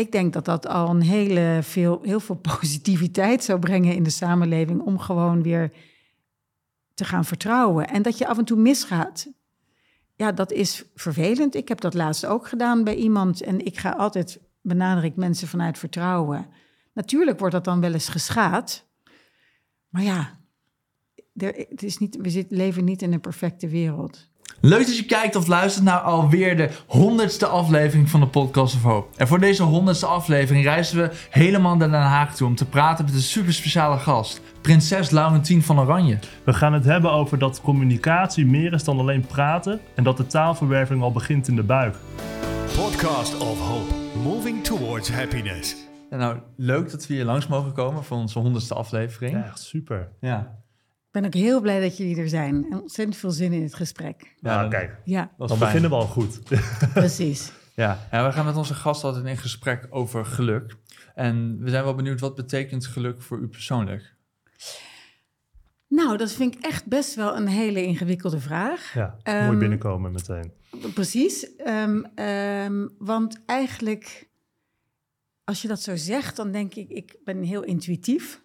ik denk dat dat al een hele veel, heel veel positiviteit zou brengen in de samenleving om gewoon weer te gaan vertrouwen. En dat je af en toe misgaat. Ja, dat is vervelend. Ik heb dat laatst ook gedaan bij iemand. En ik ga altijd, benader ik mensen vanuit vertrouwen. Natuurlijk wordt dat dan wel eens geschaad. Maar ja, er, het is niet, we leven niet in een perfecte wereld. Leuk dat je kijkt of luistert naar alweer de honderdste aflevering van de Podcast of Hope. En voor deze honderdste aflevering reizen we helemaal naar Den Haag toe om te praten met een super speciale gast. Prinses Laurentien van Oranje. We gaan het hebben over dat communicatie meer is dan alleen praten en dat de taalverwerving al begint in de buik. Podcast of Hope, moving towards happiness. En nou, leuk dat we hier langs mogen komen voor onze honderdste aflevering. Ja, echt super. Ja. Ik ben ook heel blij dat jullie er zijn. En ontzettend veel zin in het gesprek. Ja, nou, dan- kijk, Ja, dan fijn. beginnen we al goed. precies. Ja, en we gaan met onze gast altijd in gesprek over geluk. En we zijn wel benieuwd, wat betekent geluk voor u persoonlijk? Nou, dat vind ik echt best wel een hele ingewikkelde vraag. Ja, Ehm, mooi binnenkomen meteen. Precies. Ehm, ehm, want eigenlijk, als je dat zo zegt, dan denk ik, ik ben heel intuïtief.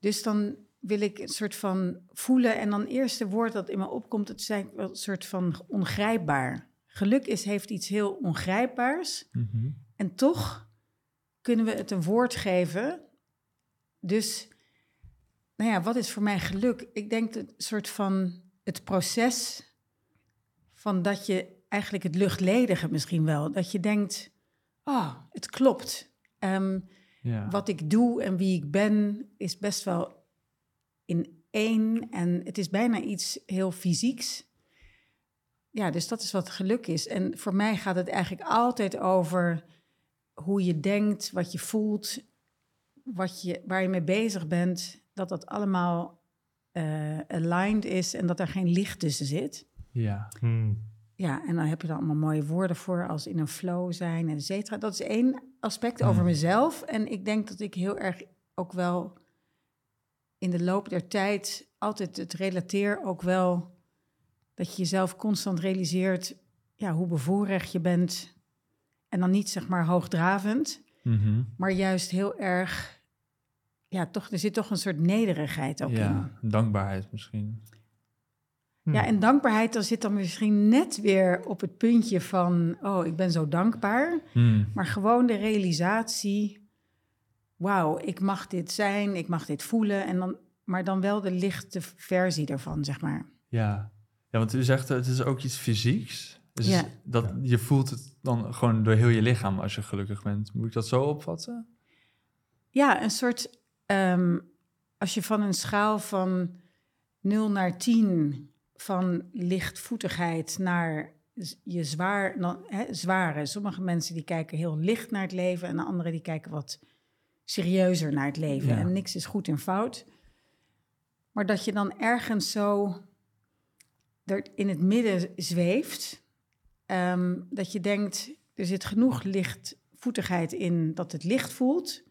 Dus dan wil ik een soort van voelen. En dan eerste woord dat in me opkomt, het eigenlijk wel een soort van ongrijpbaar. Geluk is, heeft iets heel ongrijpbaars. En toch kunnen we het een woord geven. Dus, nou ja, wat is voor mij geluk? Ik denk het soort van het proces van dat je eigenlijk het luchtledige misschien wel. Dat je denkt, oh, het klopt. Ehm, Ja. wat ik doe en wie ik ben is best wel in één. En het is bijna iets heel fysieks. Ja, dus dat is wat geluk is. En voor mij gaat het eigenlijk altijd over hoe je denkt, wat je voelt, wat je, waar je mee bezig bent. Dat dat allemaal eh, aligned is en dat er geen licht tussen zit. Ja. Hmm. Ja, en dan heb je er allemaal mooie woorden voor, als in een flow zijn, et cetera. Dat is één aspect over mezelf. En ik denk dat ik heel erg ook wel in de loop der tijd altijd het relateer ook wel dat je jezelf constant realiseert ja, hoe bevoorrecht je bent. En dan niet zeg maar hoogdravend, Mhm. maar juist heel erg, ja, toch, er zit toch een soort nederigheid ook in. Ja, dankbaarheid misschien. Ja, en dankbaarheid, dan zit dan misschien net weer op het puntje van, oh, ik ben zo dankbaar. Hmm. Maar gewoon de realisatie, wauw, ik mag dit zijn, ik mag dit voelen. En dan, maar dan wel de lichte versie daarvan, zeg maar. Ja. ja, want u zegt het is ook iets fysieks. Dus Ja. dat, je voelt het dan gewoon door heel je lichaam als je gelukkig bent. Moet ik dat zo opvatten? Ja, een soort, ehm, als je van een schaal van 0 naar 10, van lichtvoetigheid naar je zwaar, dan, hè, zware. Sommige mensen die kijken heel licht naar het leven en anderen die kijken wat serieuzer naar het leven. Ja. En niks is goed en fout. Maar dat je dan ergens zo er in het midden zweeft, ehm, dat je denkt, er zit genoeg lichtvoetigheid in dat het licht voelt,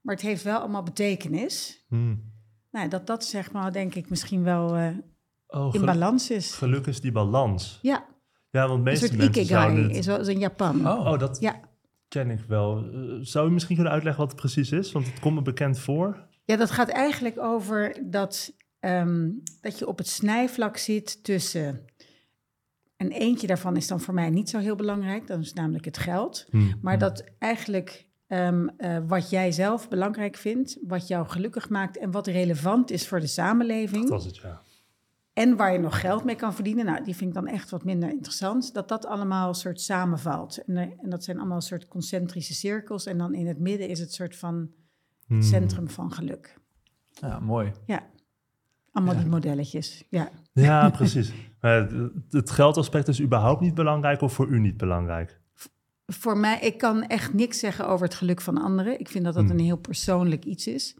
maar het heeft wel allemaal betekenis. Hmm. Nou, dat dat zeg maar, denk ik, misschien wel eh, Oh, in balans is. geluk is die balans. Ja, Ja, want een meeste soort mensen zouden ikigai het... is wel is in Japan. Oh, Oh, dat Ja. Ken ik wel. Eh, zou je misschien kunnen uitleggen wat het precies is? Want het komt me bekend voor. Ja, dat gaat eigenlijk over dat, ehm, dat je op het snijvlak zit tussen... En eentje daarvan is dan voor mij niet zo heel belangrijk. Dat is namelijk het geld. Hmm. Maar dat eigenlijk ehm, eh, wat jij zelf belangrijk vindt... wat jou gelukkig maakt en wat relevant is voor de samenleving... Dat was het, ja. En waar je nog geld mee kan verdienen, nou, die vind ik dan echt wat minder interessant, dat dat allemaal een soort samenvalt. En, eh, en dat zijn allemaal een soort concentrische cirkels. En dan in het midden is het soort van Hmm. het centrum van geluk. ja, mooi. Ja, allemaal Ja. die modelletjes. Ja. Ja, precies. Maar het- het geldaspect is überhaupt niet belangrijk of voor u niet belangrijk? Voor mij, ik kan echt niks zeggen over het geluk van anderen. Ik vind dat dat Hmm. een heel persoonlijk iets is.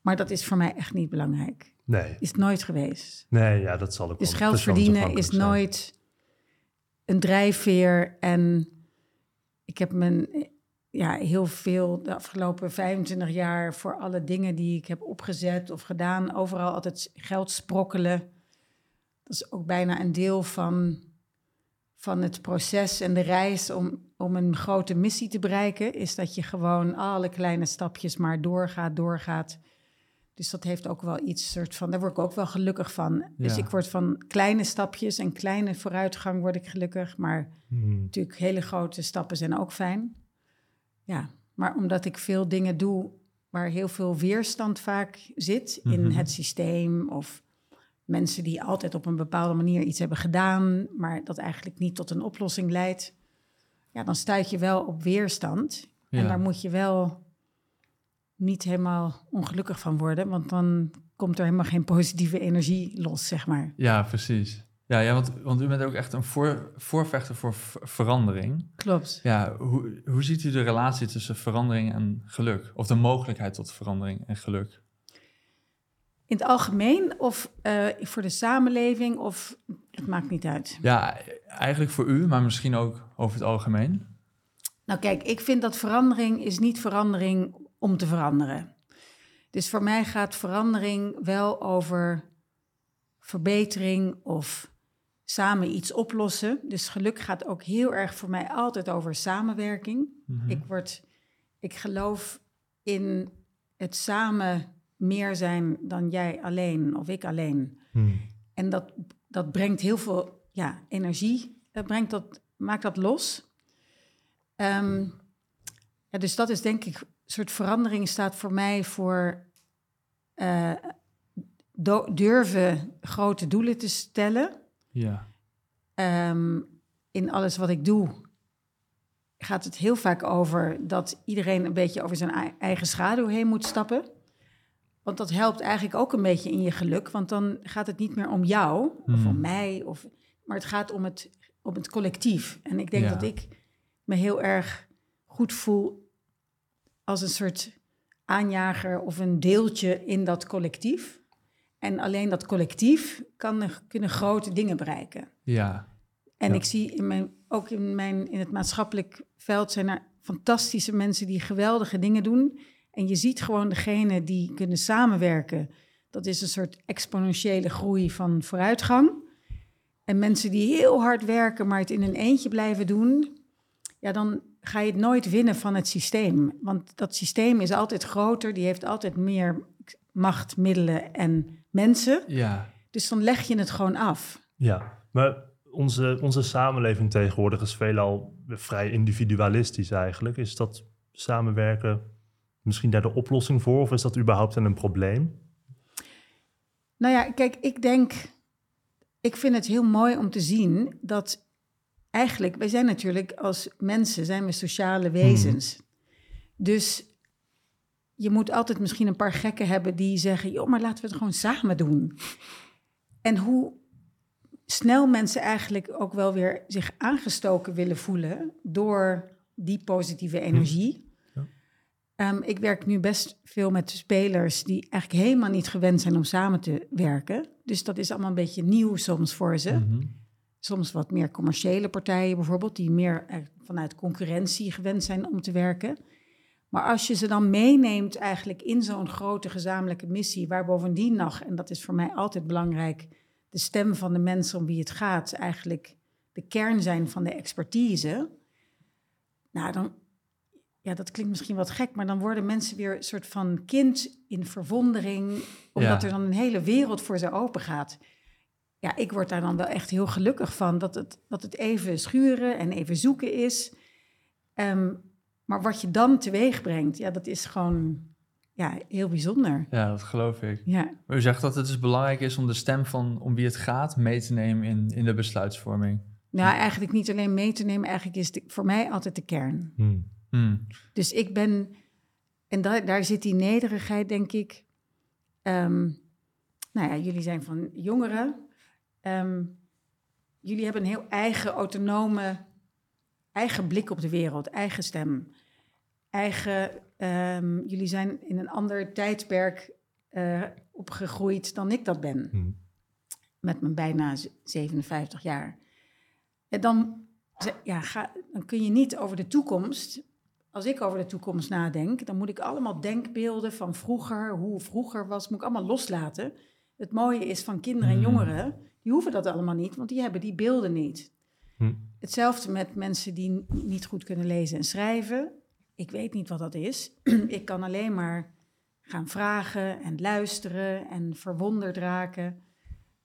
Maar dat is voor mij echt niet belangrijk. Nee. Is nooit geweest. Nee, ja, dat zal ook Dus geld verdienen is zijn. nooit een drijfveer. En ik heb mijn, ja, heel veel de afgelopen 25 jaar voor alle dingen die ik heb opgezet of gedaan, overal altijd geld sprokkelen. Dat is ook bijna een deel van, van het proces en de reis om, om een grote missie te bereiken, is dat je gewoon alle kleine stapjes maar doorgaat, doorgaat. Dus dat heeft ook wel iets soort van, daar word ik ook wel gelukkig van. Dus ik word van kleine stapjes en kleine vooruitgang word ik gelukkig. Maar Hmm. natuurlijk hele grote stappen zijn ook fijn. Ja, maar omdat ik veel dingen doe waar heel veel weerstand vaak zit in Mhm. het systeem of mensen die altijd op een bepaalde manier iets hebben gedaan, maar dat eigenlijk niet tot een oplossing leidt. Ja, dan stuit je wel op weerstand. En daar moet je wel niet helemaal ongelukkig van worden, want dan komt er helemaal geen positieve energie los, zeg maar. Ja, precies. Ja, ja want, want u bent ook echt een voor, voorvechter voor verandering. Klopt. Ja, hoe, hoe ziet u de relatie tussen verandering en geluk? Of de mogelijkheid tot verandering en geluk? In het algemeen of eh, voor de samenleving of het maakt niet uit. Ja, eigenlijk voor u, maar misschien ook over het algemeen. Nou kijk, ik vind dat verandering is niet verandering om te veranderen. Dus voor mij gaat verandering wel over verbetering of samen iets oplossen. Dus geluk gaat ook heel erg voor mij altijd over samenwerking. Mhm. Ik, word, ik geloof in het samen meer zijn dan jij alleen of ik alleen. Hmm. En dat, dat brengt heel veel ja, energie, dat brengt dat, maakt dat los. Ehm, ja, dus dat is denk ik, soort verandering staat voor mij voor eh, durven grote doelen te stellen. Ja, Ehm, in alles wat ik doe gaat het heel vaak over dat iedereen een beetje over zijn ei- eigen schaduw heen moet stappen. Want dat helpt eigenlijk ook een beetje in je geluk. Want dan gaat het niet meer om jou of Hmm. om mij, of, maar het gaat om het, om het collectief. En ik denk Ja. dat ik me heel erg goed voel als een soort aanjager of een deeltje in dat collectief. En alleen dat collectief kan, kunnen grote dingen bereiken. ja, En Ja. ik zie in mijn, ook in, mijn, in het maatschappelijk veld zijn er fantastische mensen die geweldige dingen doen. En je ziet gewoon degene die kunnen samenwerken. Dat is een soort exponentiële groei van vooruitgang. En mensen die heel hard werken, maar het in een eentje blijven doen. Ja, dan ga je het nooit winnen van het systeem. Want dat systeem is altijd groter. Die heeft altijd meer macht, middelen en mensen. ja. Dus dan leg je het gewoon af. Ja, maar onze, onze samenleving tegenwoordig is veelal vrij individualistisch eigenlijk. Is dat samenwerken misschien daar de oplossing voor? Of is dat überhaupt een probleem? Nou ja, kijk, ik denk, ik vind het heel mooi om te zien dat eigenlijk, wij zijn natuurlijk als mensen, zijn we sociale wezens. Dus je moet altijd misschien een paar gekken hebben die zeggen, joh, maar laten we het gewoon samen doen. En hoe snel mensen eigenlijk ook wel weer zich aangestoken willen voelen door die positieve energie. Ja. Ehm, ik werk nu best veel met spelers die eigenlijk helemaal niet gewend zijn om samen te werken. Dus dat is allemaal een beetje nieuw soms voor ze. Mhm. Soms wat meer commerciële partijen bijvoorbeeld, die meer eh, vanuit concurrentie gewend zijn om te werken. Maar als je ze dan meeneemt eigenlijk in zo'n grote gezamenlijke missie, waar bovendien nog, en dat is voor mij altijd belangrijk, de stem van de mensen om wie het gaat eigenlijk de kern zijn van de expertise. Nou, dan, ja, dat klinkt misschien wat gek, maar dan worden mensen weer een soort van kind in verwondering, omdat Ja. er dan een hele wereld voor ze open gaat. Ja, ik word daar dan wel echt heel gelukkig van dat het, dat het even schuren en even zoeken is. Ehm, maar wat je dan teweeg brengt, ja, dat is gewoon ja, heel bijzonder. ja, dat geloof ik. Ja, Maar u zegt dat het dus belangrijk is om de stem van om wie het gaat mee te nemen in, in de besluitvorming. nou eigenlijk niet alleen mee te nemen, eigenlijk is het voor mij altijd de kern. Hmm. Hmm. Dus ik ben, en daar, daar zit die nederigheid, denk ik. Ehm, nou ja, jullie zijn van jongeren. Ehm, jullie hebben een heel eigen, autonome, eigen blik op de wereld, eigen stem. Eigen, ehm, jullie zijn in een ander tijdperk eh, opgegroeid dan ik dat ben Hmm. met mijn bijna z- 57 jaar. En dan, ja, ga, dan kun je niet over de toekomst. Als ik over de toekomst nadenk, dan moet ik allemaal denkbeelden van vroeger, hoe vroeger was, moet ik allemaal loslaten. Het mooie is van kinderen en Hmm. jongeren, die hoeven dat allemaal niet, want die hebben die beelden niet. Hm. hetzelfde met mensen die niet goed kunnen lezen en schrijven. Ik weet niet wat dat is. ik kan alleen maar gaan vragen en luisteren en verwonderd raken.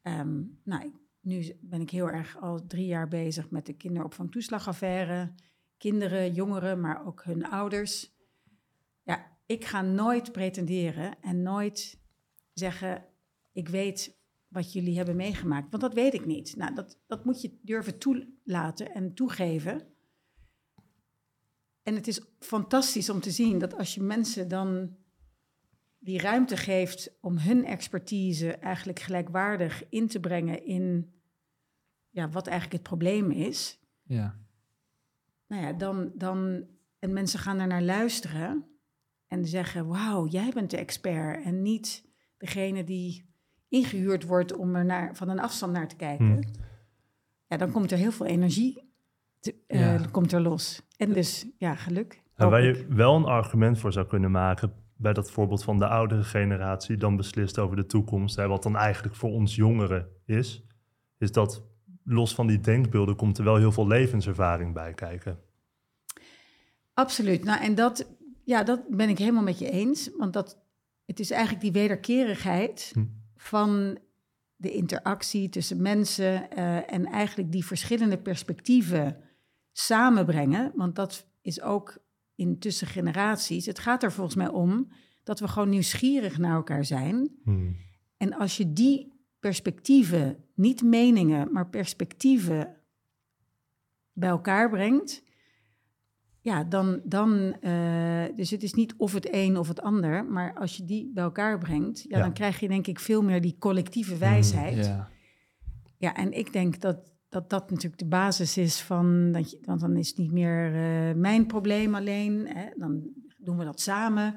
Ehm, nou, nu ben ik heel erg al drie jaar bezig met de kinderopvangtoeslagaffaire. Kinderen, jongeren, maar ook hun ouders. Ja, ik ga nooit pretenderen en nooit zeggen: ik weet wat jullie hebben meegemaakt, want dat weet ik niet. Nou, dat, dat moet je durven toelaten en toegeven. En het is fantastisch om te zien dat als je mensen dan die ruimte geeft om hun expertise eigenlijk gelijkwaardig in te brengen in ja, wat eigenlijk het probleem is, Ja. nou ja, dan, dan en mensen gaan er naar luisteren en zeggen: Wauw, jij bent de expert. En niet degene die ingehuurd wordt om er naar, van een afstand naar te kijken. Hmm. Ja, dan komt er heel veel energie te- eh, komt er los. En dus, ja, geluk. En hoop waar je wel een argument voor zou kunnen maken bij dat voorbeeld van de oudere generatie dan beslist over de toekomst, hè, wat dan eigenlijk voor ons jongeren is, is dat los van die denkbeelden komt er wel heel veel levenservaring bij kijken. Absoluut. Nou, en dat, ja, dat ben ik helemaal met je eens. Want dat, het is eigenlijk die wederkerigheid Hm. Van de interactie tussen mensen eh, en eigenlijk die verschillende perspectieven samenbrengen. Want dat is ook in tussen generaties. Het gaat er volgens mij om dat we gewoon nieuwsgierig naar elkaar zijn. Hmm. En als je die perspectieven, niet meningen, maar perspectieven bij elkaar brengt, ja, dan, dan uh, dus het is niet of het een of het ander, maar als je die bij elkaar brengt, ja, Ja. dan krijg je denk ik veel meer die collectieve wijsheid. Ja, Ja. en ik denk dat, dat dat natuurlijk de basis is van, dat je, want dan is het niet meer uh, mijn probleem alleen, hè, dan doen we dat samen.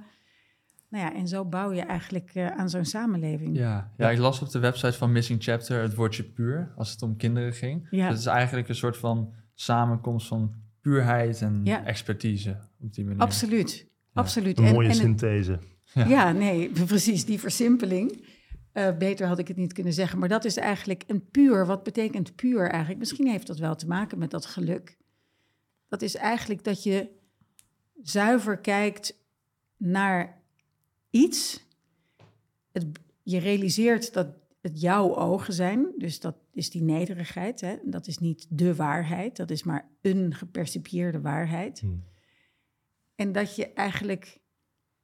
Nou ja, en zo bouw je eigenlijk uh, aan zo'n samenleving. Ja. ja, ik las op de website van Missing Chapter het woordje puur, als het om kinderen ging. Ja. Dat is eigenlijk een soort van samenkomst van puurheid en Ja. expertise op die manier. Absoluut, absoluut. Een mooie synthese. Ja. ja. nee, precies, die versimpeling. Eh, beter had ik het niet kunnen zeggen, maar dat is eigenlijk een puur. Wat betekent puur eigenlijk? Misschien heeft dat wel te maken met dat geluk. Dat is eigenlijk dat je zuiver kijkt naar iets. Het, je realiseert dat het jouw ogen zijn, dus dat is die nederigheid. Hè? Dat is niet de waarheid, dat is maar een gepercipieerde waarheid. Hmm. En dat je eigenlijk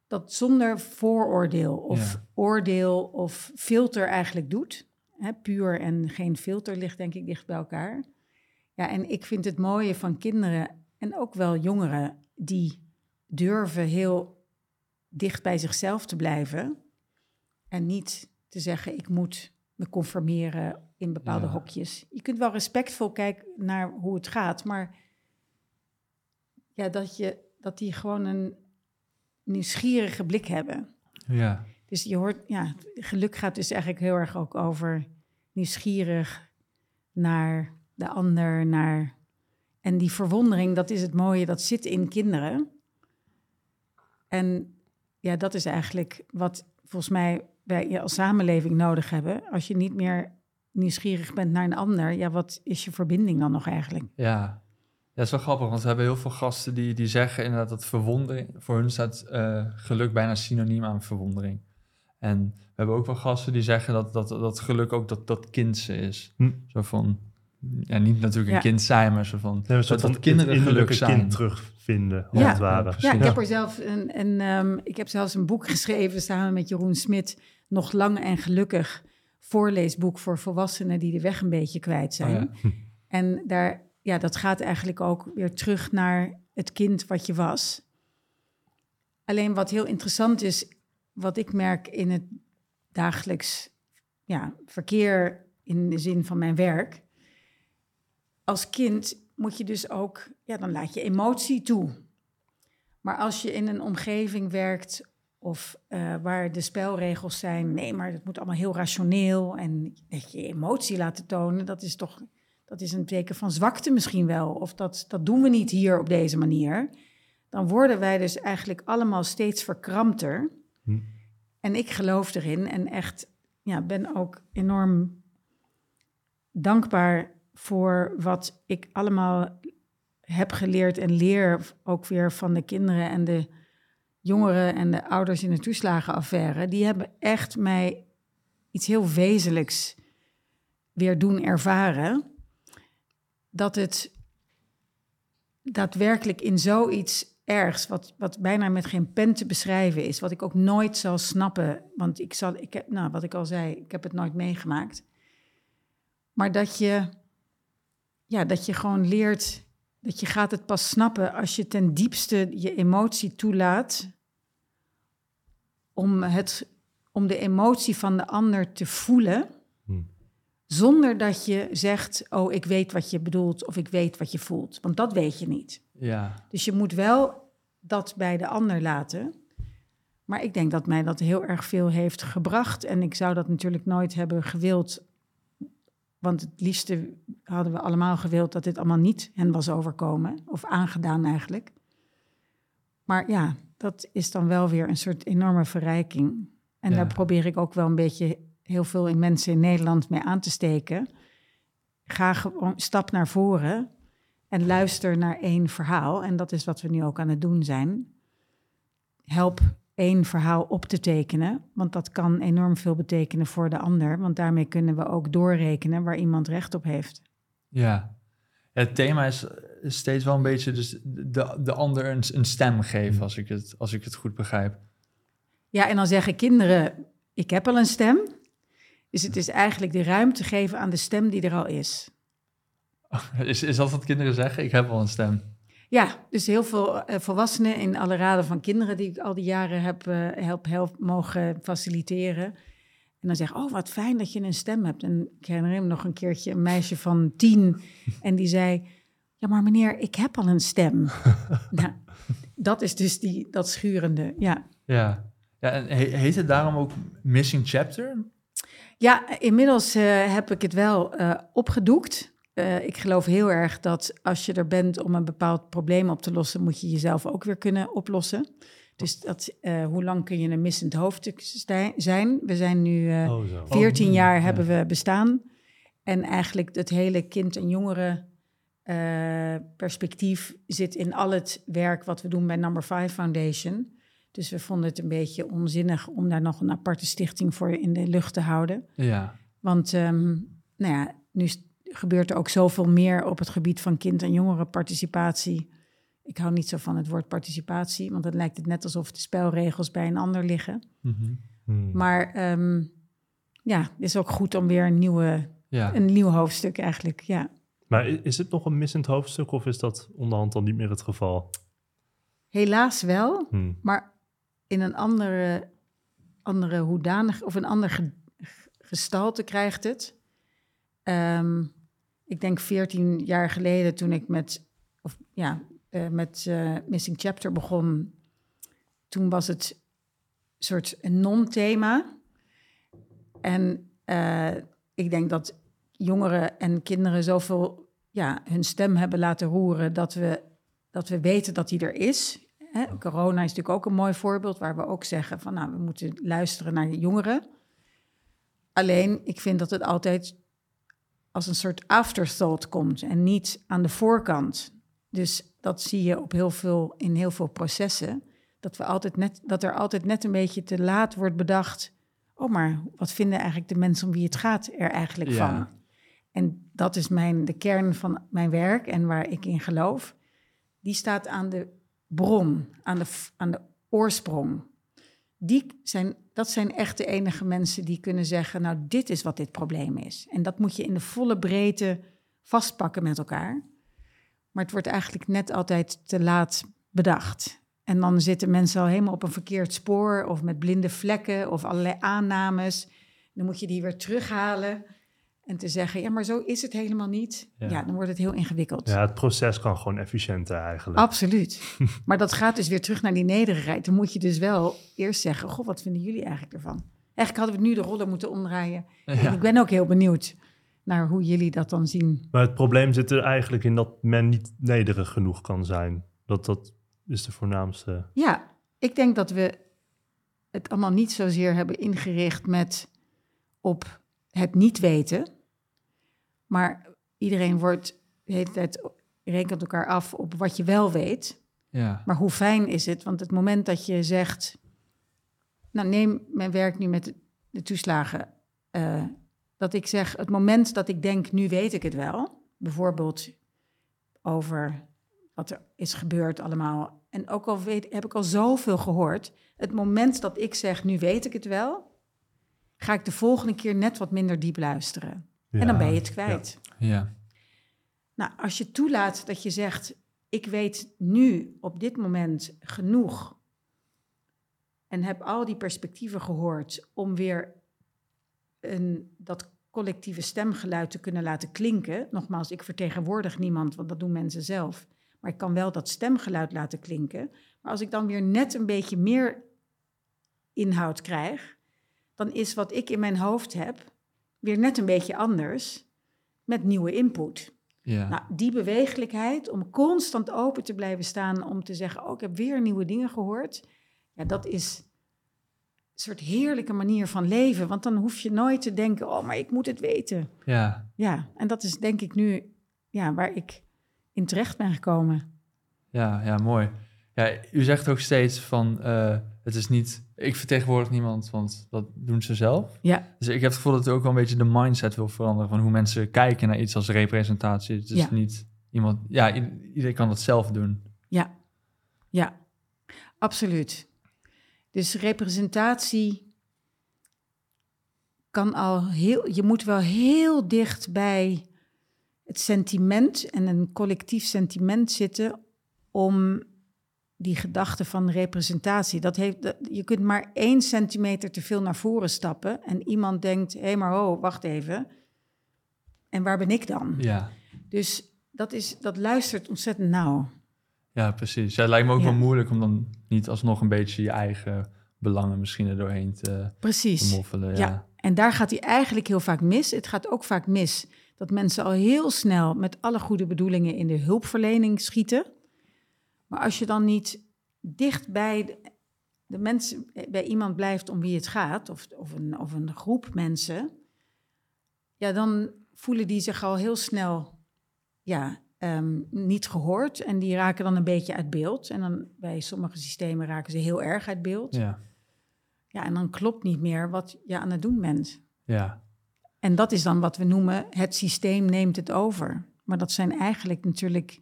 dat zonder vooroordeel of Ja. oordeel of filter eigenlijk doet. Hè, puur en geen filter ligt denk ik dicht bij elkaar. Ja, en ik vind het mooie van kinderen en ook wel jongeren die durven heel dicht bij zichzelf te blijven. En niet te zeggen, ik moet me conformeren in bepaalde Ja. hokjes. Je kunt wel respectvol kijken naar hoe het gaat, maar ja, dat, je, dat die gewoon een nieuwsgierige blik hebben. Ja. Dus je hoort, ja, geluk gaat dus eigenlijk heel erg ook over nieuwsgierig naar de ander, naar... En die verwondering, dat is het mooie, dat zit in kinderen. En ja, dat is eigenlijk wat volgens mij wij als samenleving nodig hebben. Als je niet meer nieuwsgierig bent naar een ander, ja, wat is je verbinding dan nog eigenlijk? Ja. ja, dat is wel grappig, want we hebben heel veel gasten die, die zeggen inderdaad dat verwondering, voor hun staat eh, geluk bijna synoniem aan verwondering. En we hebben ook wel gasten die zeggen dat, dat, dat geluk ook dat, dat kindse is. Hm. Zo van, ja, niet natuurlijk een Ja. kind zijn, maar zo van, Nee, een dat, soort dat van kinderen het geluk zijn. kind terugvinden, als Ja. het ware. Ja, ik heb er zelf een, een ehm, ik heb zelfs een boek geschreven samen met Jeroen Smit, Nog lang en gelukkig, voorleesboek voor volwassenen die de weg een beetje kwijt zijn. Oh ja. En daar, ja, dat gaat eigenlijk ook weer terug naar het kind wat je was. Alleen wat heel interessant is, wat ik merk in het dagelijks ja, verkeer in de zin van mijn werk. Als kind moet je dus ook, ja, dan laat je emotie toe. Maar als je in een omgeving werkt of eh, waar de spelregels zijn, nee, maar het moet allemaal heel rationeel en dat je emotie laten tonen, dat is toch, dat is een teken van zwakte misschien wel. Of dat, dat doen we niet hier op deze manier. Dan worden wij dus eigenlijk allemaal steeds verkrampter. Hm. En ik geloof erin en echt, ja, ben ook enorm dankbaar voor wat ik allemaal heb geleerd en leer, ook weer van de kinderen en de jongeren en de ouders in de toeslagenaffaire, die hebben echt mij iets heel wezenlijks weer doen ervaren. Dat het daadwerkelijk in zoiets ergs, wat, wat bijna met geen pen te beschrijven is, wat ik ook nooit zal snappen, want ik zal, ik heb, nou, wat ik al zei, ik heb het nooit meegemaakt. Maar dat je, ja, dat je gewoon leert, dat je gaat het pas snappen als je ten diepste je emotie toelaat om, het, om de emotie van de ander te voelen, Hmm. zonder dat je zegt, oh, ik weet wat je bedoelt of ik weet wat je voelt. Want dat weet je niet. Ja. Dus je moet wel dat bij de ander laten. Maar ik denk dat mij dat heel erg veel heeft gebracht. En ik zou dat natuurlijk nooit hebben gewild. Want het liefste hadden we allemaal gewild dat dit allemaal niet hen was overkomen. Of aangedaan eigenlijk. Maar ja, dat is dan wel weer een soort enorme verrijking. En Ja. daar probeer ik ook wel een beetje heel veel in mensen in Nederland mee aan te steken. Ga gewoon stap naar voren en luister naar één verhaal. En dat is wat we nu ook aan het doen zijn. Help één verhaal op te tekenen, want dat kan enorm veel betekenen voor de ander. Want daarmee kunnen we ook doorrekenen waar iemand recht op heeft. Ja. Het thema is steeds wel een beetje dus de, de ander een, een stem geven, als ik, het, als ik het goed begrijp. Ja, en dan zeggen kinderen, ik heb al een stem. Dus het is eigenlijk de ruimte geven aan de stem die er al is. Is, is dat wat kinderen zeggen? Ik heb wel een stem. Ja, dus heel veel eh, volwassenen in alle raden van kinderen die ik al die jaren heb eh, help, help mogen faciliteren. En dan zeggen, oh wat fijn dat je een stem hebt. En ik herinner me nog een keertje een meisje van tien en die zei, ja maar meneer, ik heb al een stem. nou, dat is dus die, dat schurende, ja. Ja. ja en he- heet het daarom ook Missing Chapter? Ja, inmiddels eh, heb ik het wel eh, opgedoekt. Eh, ik geloof heel erg dat als je er bent om een bepaald probleem op te lossen, moet je jezelf ook weer kunnen oplossen. Dus dat, eh, hoe lang kun je een missend hoofdstuk zijn? We zijn nu eh, Oh, zo. 14 Oh, jaar ja. hebben we bestaan. En eigenlijk het hele kind- en jongeren eh, perspectief zit in al het werk wat we doen bij Number 5 Foundation. Dus we vonden het een beetje onzinnig om daar nog een aparte stichting voor in de lucht te houden. Ja. Want ehm, nou ja, nu gebeurt er ook zoveel meer op het gebied van kind- en jongerenparticipatie. Ik hou niet zo van het woord participatie, want dan lijkt het net alsof de spelregels bij een ander liggen. Mhm. Hmm. Maar ehm, ja, het is ook goed om weer een, nieuwe, Ja. een nieuw hoofdstuk eigenlijk. Ja. Maar is het nog een missend hoofdstuk of is dat onderhand dan niet meer het geval? Helaas wel, Hmm. maar in een andere, andere hoedanig of een ander ge- gestalte krijgt het. Ehm, ik denk 14 jaar geleden toen ik met, of, ja, eh, met eh, Missing Chapter begon, toen was het een soort non-thema. En eh, ik denk dat jongeren en kinderen zoveel ja, hun stem hebben laten roeren dat we, dat we weten dat die er is. Hè, corona is natuurlijk ook een mooi voorbeeld waar we ook zeggen van nou, we moeten luisteren naar de jongeren. Alleen, ik vind dat het altijd als een soort afterthought komt en niet aan de voorkant. Dus dat zie je op heel veel, in heel veel processen. Dat, we altijd net, dat er altijd net een beetje te laat wordt bedacht. Oh, maar wat vinden eigenlijk de mensen om wie het gaat er eigenlijk Ja. van? En dat is mijn, de kern van mijn werk en waar ik in geloof. Die staat aan de bron, aan de, aan de oorsprong. Die zijn, dat zijn echt de enige mensen die kunnen zeggen... nou, dit is wat dit probleem is. En dat moet je in de volle breedte vastpakken met elkaar. Maar het wordt eigenlijk net altijd te laat bedacht. En dan zitten mensen al helemaal op een verkeerd spoor... of met blinde vlekken of allerlei aannames. Dan moet je die weer terughalen... En te zeggen, ja, maar zo is het helemaal niet. Ja. Ja, dan wordt het heel ingewikkeld. Ja, het proces kan gewoon efficiënter eigenlijk. Absoluut. maar dat gaat dus weer terug naar die nederigheid. Dan moet je dus wel eerst zeggen, goh, wat vinden jullie eigenlijk ervan? Eigenlijk hadden we nu de rollen moeten omdraaien. En ik ben ook heel benieuwd naar hoe jullie dat dan zien. Maar het probleem zit er eigenlijk in dat men niet nederig genoeg kan zijn. Dat, dat is de voornaamste. Ja, ik denk dat we het allemaal niet zozeer hebben ingericht met op het niet weten. Maar iedereen wordt de hele tijd rekent elkaar af op wat je wel weet. Ja. Maar hoe fijn is het? Want het moment dat je zegt, nou neem mijn werk nu met de, de toeslagen, eh, dat ik zeg, het moment dat ik denk, nu weet ik het wel, bijvoorbeeld over wat er is gebeurd allemaal, en ook al weet, heb ik al zoveel gehoord, het moment dat ik zeg, nu weet ik het wel, ga ik de volgende keer net wat minder diep luisteren. En dan ben je het kwijt. Ja. Nou, als je toelaat dat je zegt, ik weet nu op dit moment genoeg en heb al die perspectieven gehoord om weer een, dat collectieve stemgeluid te kunnen laten klinken. Nogmaals, ik vertegenwoordig niemand, want dat doen mensen zelf. Maar ik kan wel dat stemgeluid laten klinken. Maar als ik dan weer net een beetje meer inhoud krijg, dan is wat ik in mijn hoofd heb weer net een beetje anders met nieuwe input. Ja. Nou, die bewegelijkheid, om constant open te blijven staan, om te zeggen, oh, ik heb weer nieuwe dingen gehoord. Ja, dat is soort heerlijke manier van leven. Want dan hoef je nooit te denken, oh, maar ik moet het weten. ja. Ja, en dat is denk ik nu ja, waar ik in terecht ben gekomen. Ja, ja, mooi. Ja, u zegt ook steeds van, eh, het is niet, ik vertegenwoordig niemand, want dat doen ze zelf. Ja, Dus ik heb het gevoel dat u ook wel een beetje de mindset wil veranderen van hoe mensen kijken naar iets als representatie. Het is Ja. niet iemand, ja, iedereen kan dat zelf doen. ja, ja, absoluut. Dus representatie kan al heel, je moet wel heel dicht bij het sentiment en een collectief sentiment zitten om die gedachte van representatie. Dat heeft, dat- je kunt maar één centimeter te veel naar voren stappen en iemand denkt, hé hey, maar ho, wacht even. En waar ben ik dan? Ja, Dus dat, is, dat luistert ontzettend nauw. Ja precies. Ja, het lijkt me ook Ja. wel moeilijk om dan niet alsnog een beetje je eigen belangen misschien er doorheen te, te Precies. moffelen. Ja. Ja. en daar gaat hij eigenlijk heel vaak mis. Het gaat ook vaak mis dat mensen al heel snel met alle goede bedoelingen in de hulpverlening schieten. Maar als je dan niet dicht bij de mensen, bij iemand blijft om wie het gaat, of, of, een, of een groep mensen, ja, dan voelen die zich al heel snel ja, ehm, niet gehoord. En die raken dan een beetje uit beeld. En dan bij sommige systemen raken ze heel erg uit beeld. Ja. Ja, en dan klopt niet meer wat je aan het doen bent. ja. En dat is dan wat we noemen het systeem neemt het over. Maar dat zijn eigenlijk natuurlijk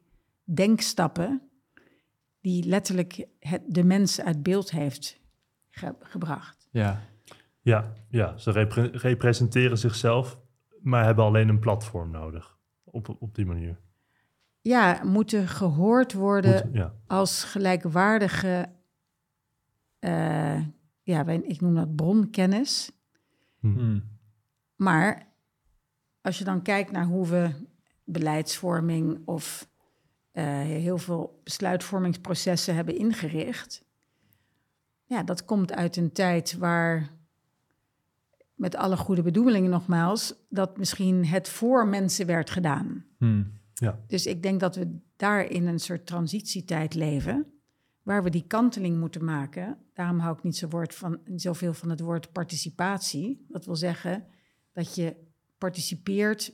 denkstappen die letterlijk het, de mens uit beeld heeft ge- gebracht. ja. Ja, ja ze repre- representeren zichzelf, maar hebben alleen een platform nodig. Op, op die manier. Ja, moeten gehoord worden ja. als gelijkwaardige, eh, ja, wij- ik noem dat bronkennis. Hm. Maar als je dan kijkt naar hoe we beleidsvorming of eh, heel veel besluitvormingsprocessen hebben ingericht, ja, dat komt uit een tijd waar, met alle goede bedoelingen nogmaals, dat misschien het voor mensen werd gedaan. Hm. Dus ik denk dat we daar in een soort transitietijd leven, waar we die kanteling moeten maken. Daarom hou ik niet zo woord van, zoveel van het woord participatie. Dat wil zeggen dat je participeert.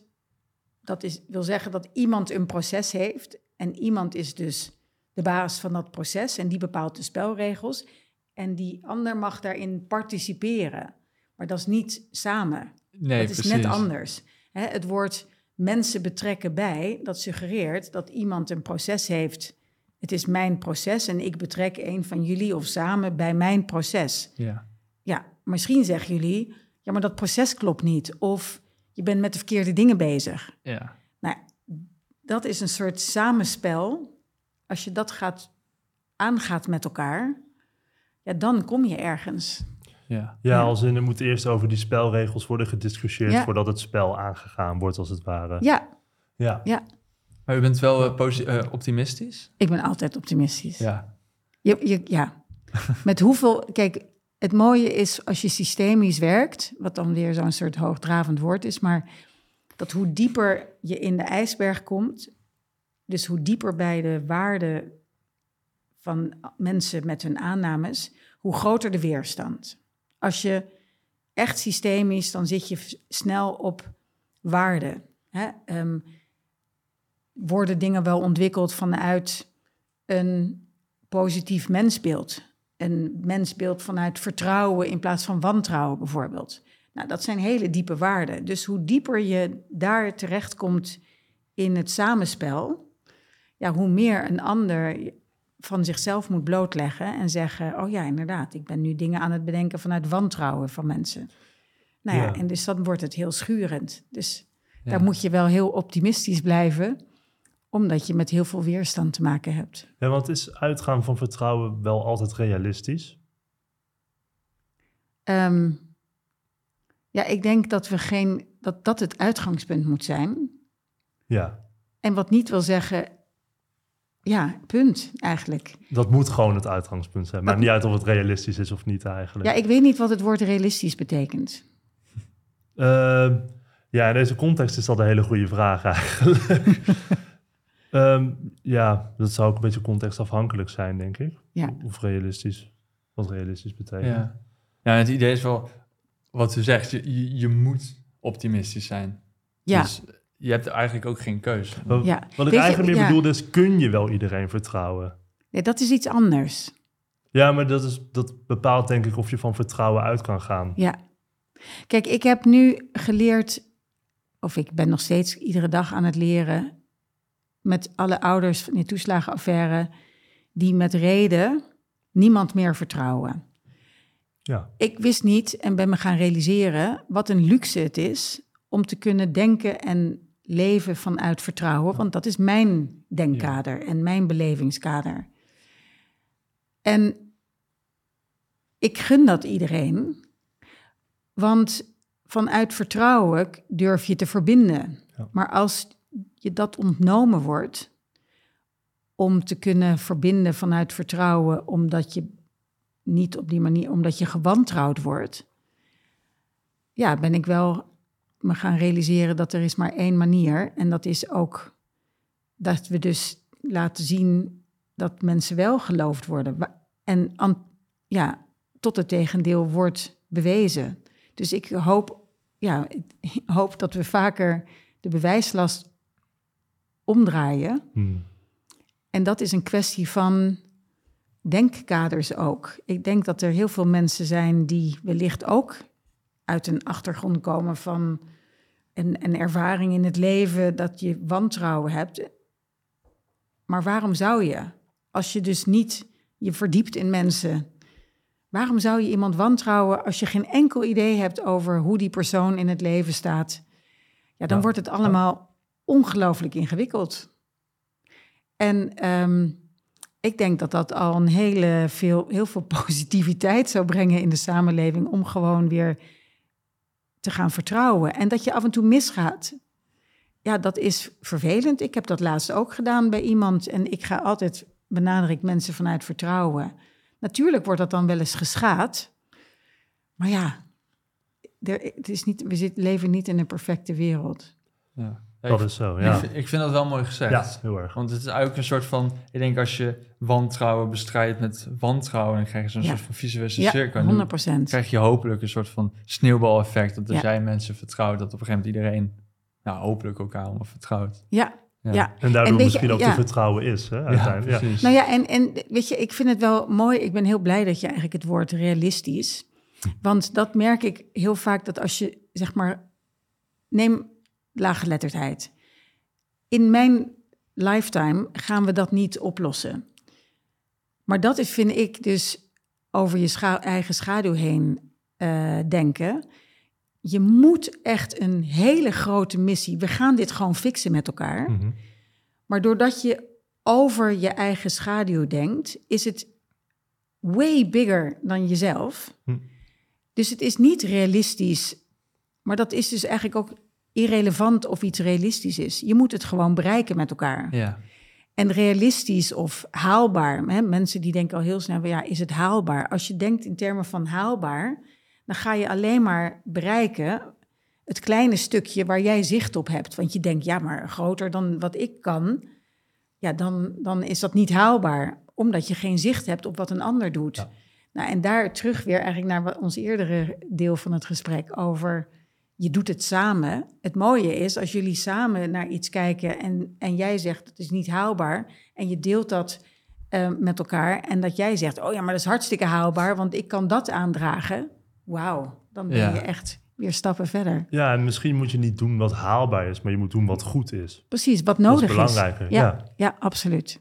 Dat is, wil zeggen dat iemand een proces heeft en iemand is dus de baas van dat proces en die bepaalt de spelregels. En die ander mag daarin participeren. Maar dat is niet samen. Nee, dat is precies. net anders. Hè, het woord mensen betrekken bij, dat suggereert dat iemand een proces heeft. Het is mijn proces en ik betrek een van jullie of samen bij mijn proces. Ja. Ja, misschien zeggen jullie, ja, maar dat proces klopt niet. Of je bent met de verkeerde dingen bezig. Ja. Nou, dat is een soort samenspel. Als je dat gaat, aangaat met elkaar, ja, dan kom je ergens. Ja. Ja, als in er moet eerst over die spelregels worden gediscussieerd Ja. voordat het spel aangegaan wordt, als het ware. Ja, Ja. ja, Maar u bent wel eh, eh, optimistisch? ik ben altijd optimistisch. Ja. Je, je, ja, met hoeveel... Kijk, het mooie is als je systemisch werkt, wat dan weer zo'n soort hoogdravend woord is, maar dat hoe dieper je in de ijsberg komt, dus hoe dieper bij de waarde van mensen met hun aannames, hoe groter de weerstand. Als je echt systemisch, dan zit je snel op waarde. Hè? Ehm, worden dingen wel ontwikkeld vanuit een positief mensbeeld. Een mensbeeld vanuit vertrouwen in plaats van wantrouwen bijvoorbeeld. Nou, dat zijn hele diepe waarden. Dus hoe dieper je daar terechtkomt in het samenspel, ja, hoe meer een ander van zichzelf moet blootleggen en zeggen: Oh ja, inderdaad, ik ben nu dingen aan het bedenken vanuit wantrouwen van mensen. Nou ja, Ja. en dus dan wordt het heel schurend. Dus Ja. daar moet je wel heel optimistisch blijven, omdat je met heel veel weerstand te maken hebt. Ja, want is uitgaan van vertrouwen wel altijd realistisch? Ehm, ja, ik denk dat we geen dat dat het uitgangspunt moet zijn. Ja, En wat niet wil zeggen, ja, punt eigenlijk. dat moet gewoon het uitgangspunt zijn. Maakt niet uit of het realistisch is of niet eigenlijk. Ja, ik weet niet wat het woord realistisch betekent. Ehm, ja, in deze context is dat een hele goede vraag eigenlijk. Ehm, ja, dat zou ook een beetje contextafhankelijk zijn, denk ik. Ja. Of realistisch, wat realistisch betekent. Ja. ja, het idee is wel, wat u zegt, je, je, je moet optimistisch zijn. Ja, Dus je hebt eigenlijk ook geen keuze. Wat, Ja. wat ik je, eigenlijk meer ja. bedoelde is, kun je wel iedereen vertrouwen? nee, dat is iets anders. Ja, maar dat, is, dat bepaalt denk ik of je van vertrouwen uit kan gaan. Ja. Kijk, ik heb nu geleerd, of ik ben nog steeds iedere dag aan het leren, met alle ouders van die toeslagenaffaire, die met reden niemand meer vertrouwen. Ja, Ik wist niet en ben me gaan realiseren wat een luxe het is om te kunnen denken en leven vanuit vertrouwen, want dat is mijn denkkader en mijn belevingskader. En ik gun dat iedereen, want vanuit vertrouwen durf je te verbinden. Ja. Maar als je dat ontnomen wordt om te kunnen verbinden vanuit vertrouwen, omdat je niet op die manier, omdat je gewantrouwd wordt, ja, ben ik wel me gaan realiseren dat er is maar één manier. En dat is ook dat we dus laten zien dat mensen wel geloofd worden. En ja, tot het tegendeel wordt bewezen. Dus ik hoop, ja, ik hoop dat we vaker de bewijslast omdraaien. Hm. En dat is een kwestie van denkkaders ook. Ik denk dat er heel veel mensen zijn die wellicht ook uit een achtergrond komen van een, een ervaring in het leven dat je wantrouwen hebt. Maar waarom zou je, als je dus niet je verdiept in mensen, waarom zou je iemand wantrouwen als je geen enkel idee hebt over hoe die persoon in het leven staat? Ja, dan Ja. wordt het allemaal ongelooflijk ingewikkeld. En ehm, ik denk dat dat al een hele veel, heel veel positiviteit zou brengen in de samenleving om gewoon weer te gaan vertrouwen. En dat je af en toe misgaat. Ja, dat is vervelend. Ik heb dat laatst ook gedaan bij iemand. En ik ga altijd, benader ik mensen vanuit vertrouwen. Natuurlijk wordt dat dan wel eens geschaad. Maar ja, er, het is niet, we zit, leven niet in een perfecte wereld. Ja. Dat ik, is zo, ik ja. vind- ik vind dat wel mooi gezegd. Ja, heel erg. Want het is eigenlijk een soort van... Ik denk als je wantrouwen bestrijdt met wantrouwen... dan krijg je zo'n Ja. soort van visuele Ja, cirkel. En 100 dan procent. krijg je hopelijk een soort van sneeuwbaleffect. Dat als Ja. jij mensen vertrouwt... dat op een gegeven moment iedereen... Nou, hopelijk elkaar allemaal vertrouwt. Ja, Ja. ja. En daardoor En weet je, misschien ook ja. te vertrouwen is, hè, Ja, uiteindelijk. Ja, precies. Nou ja, en, en weet je, ik vind het wel mooi. Ik ben heel blij dat je eigenlijk het woord realistisch. Want dat merk ik heel vaak dat als je, zeg maar, neem laaggeletterdheid. In mijn lifetime gaan we dat niet oplossen. Maar dat is, vind ik, dus over je scha- eigen schaduw heen eh, denken. Je moet echt een hele grote missie. We gaan dit gewoon fixen met elkaar. Mhm. Maar doordat je over je eigen schaduw denkt, is het way bigger dan jezelf. Hm. Dus het is niet realistisch. Maar dat is dus eigenlijk ook irrelevant of iets realistisch is. Je moet het gewoon bereiken met elkaar. Ja. En realistisch of haalbaar. Hè? Mensen die denken al heel snel, ja, is het haalbaar? Als je denkt in termen van haalbaar, dan ga je alleen maar bereiken het kleine stukje waar jij zicht op hebt. Want je denkt, ja, maar groter dan wat ik kan, ja, dan, dan is dat niet haalbaar. Omdat je geen zicht hebt op wat een ander doet. Ja. Nou, en daar terug weer eigenlijk naar wat ons eerdere deel van het gesprek over je doet het samen. Het mooie is als jullie samen naar iets kijken en, en jij zegt het is niet haalbaar en je deelt dat eh, met elkaar en dat jij zegt, oh ja, maar dat is hartstikke haalbaar, want ik kan dat aandragen. Wauw, dan ben Ja. je echt weer stappen verder. Ja, en misschien moet je niet doen wat haalbaar is, maar je moet doen wat goed is. Precies, wat Dat nodig is belangrijker. Ja, Ja. ja, absoluut.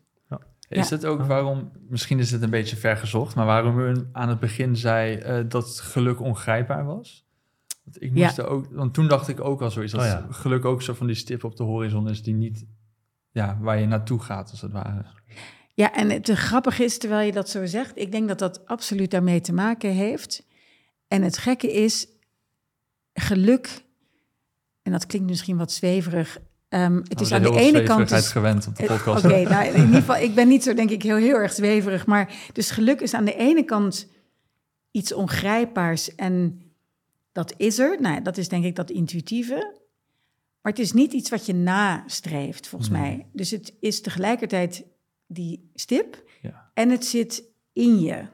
Is Ja. het ook waarom, misschien is het een beetje vergezocht, maar waarom u aan het begin zei eh, dat geluk ongrijpbaar was? Want ik Ja. moest er ook, want toen dacht ik ook al zoiets, dat Oh ja. geluk ook zo van die stip op de horizon is die niet, ja, waar je naartoe gaat als het ware. Ja, en het grappige is, terwijl je dat zo zegt, ik denk dat dat absoluut daarmee te maken heeft. En het gekke is, geluk, en dat klinkt misschien wat zweverig. ehm, het is aan de ene kant. is- gewend op de Eh, podcast. Oké, nou in ieder geval, ik ben niet zo, denk ik, heel, heel erg zweverig. Maar dus geluk is aan de ene kant iets ongrijpbaars en dat is er. Nou, dat is denk ik dat intuïtieve. Maar het is niet iets wat je nastreeft, volgens Nee. mij. Dus het is tegelijkertijd die stip Ja. en het zit in je.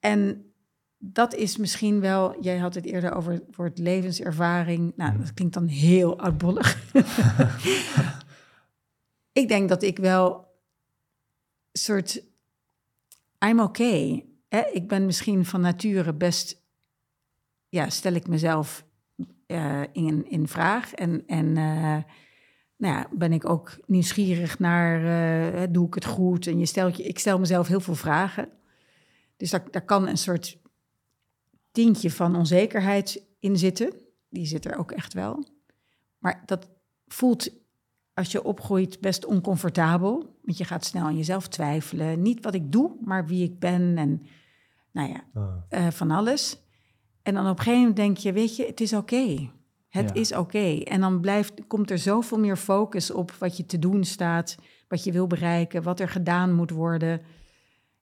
En dat is misschien wel, jij had het eerder over het woord levenservaring. Nou, dat klinkt dan heel oudbollig. ik denk dat ik wel soort, I'm okay. Hè? Ik ben misschien van nature best, ja, stel ik mezelf eh, in, in vraag. En, en eh, nou ja, ben ik ook nieuwsgierig naar, eh, doe ik het goed? En je stelt je, ik stel mezelf heel veel vragen. Dus daar, daar kan een soort tintje van onzekerheid in zitten. Die zit er ook echt wel. Maar dat voelt als je opgroeit best oncomfortabel. Want je gaat snel aan jezelf twijfelen. Niet wat ik doe, maar wie ik ben. En nou ja, Ah. van alles. En dan op een gegeven moment denk je, weet je, het is oké. Het Ja. is oké. En dan blijft, komt er zoveel meer focus op wat je te doen staat, wat je wil bereiken, wat er gedaan moet worden.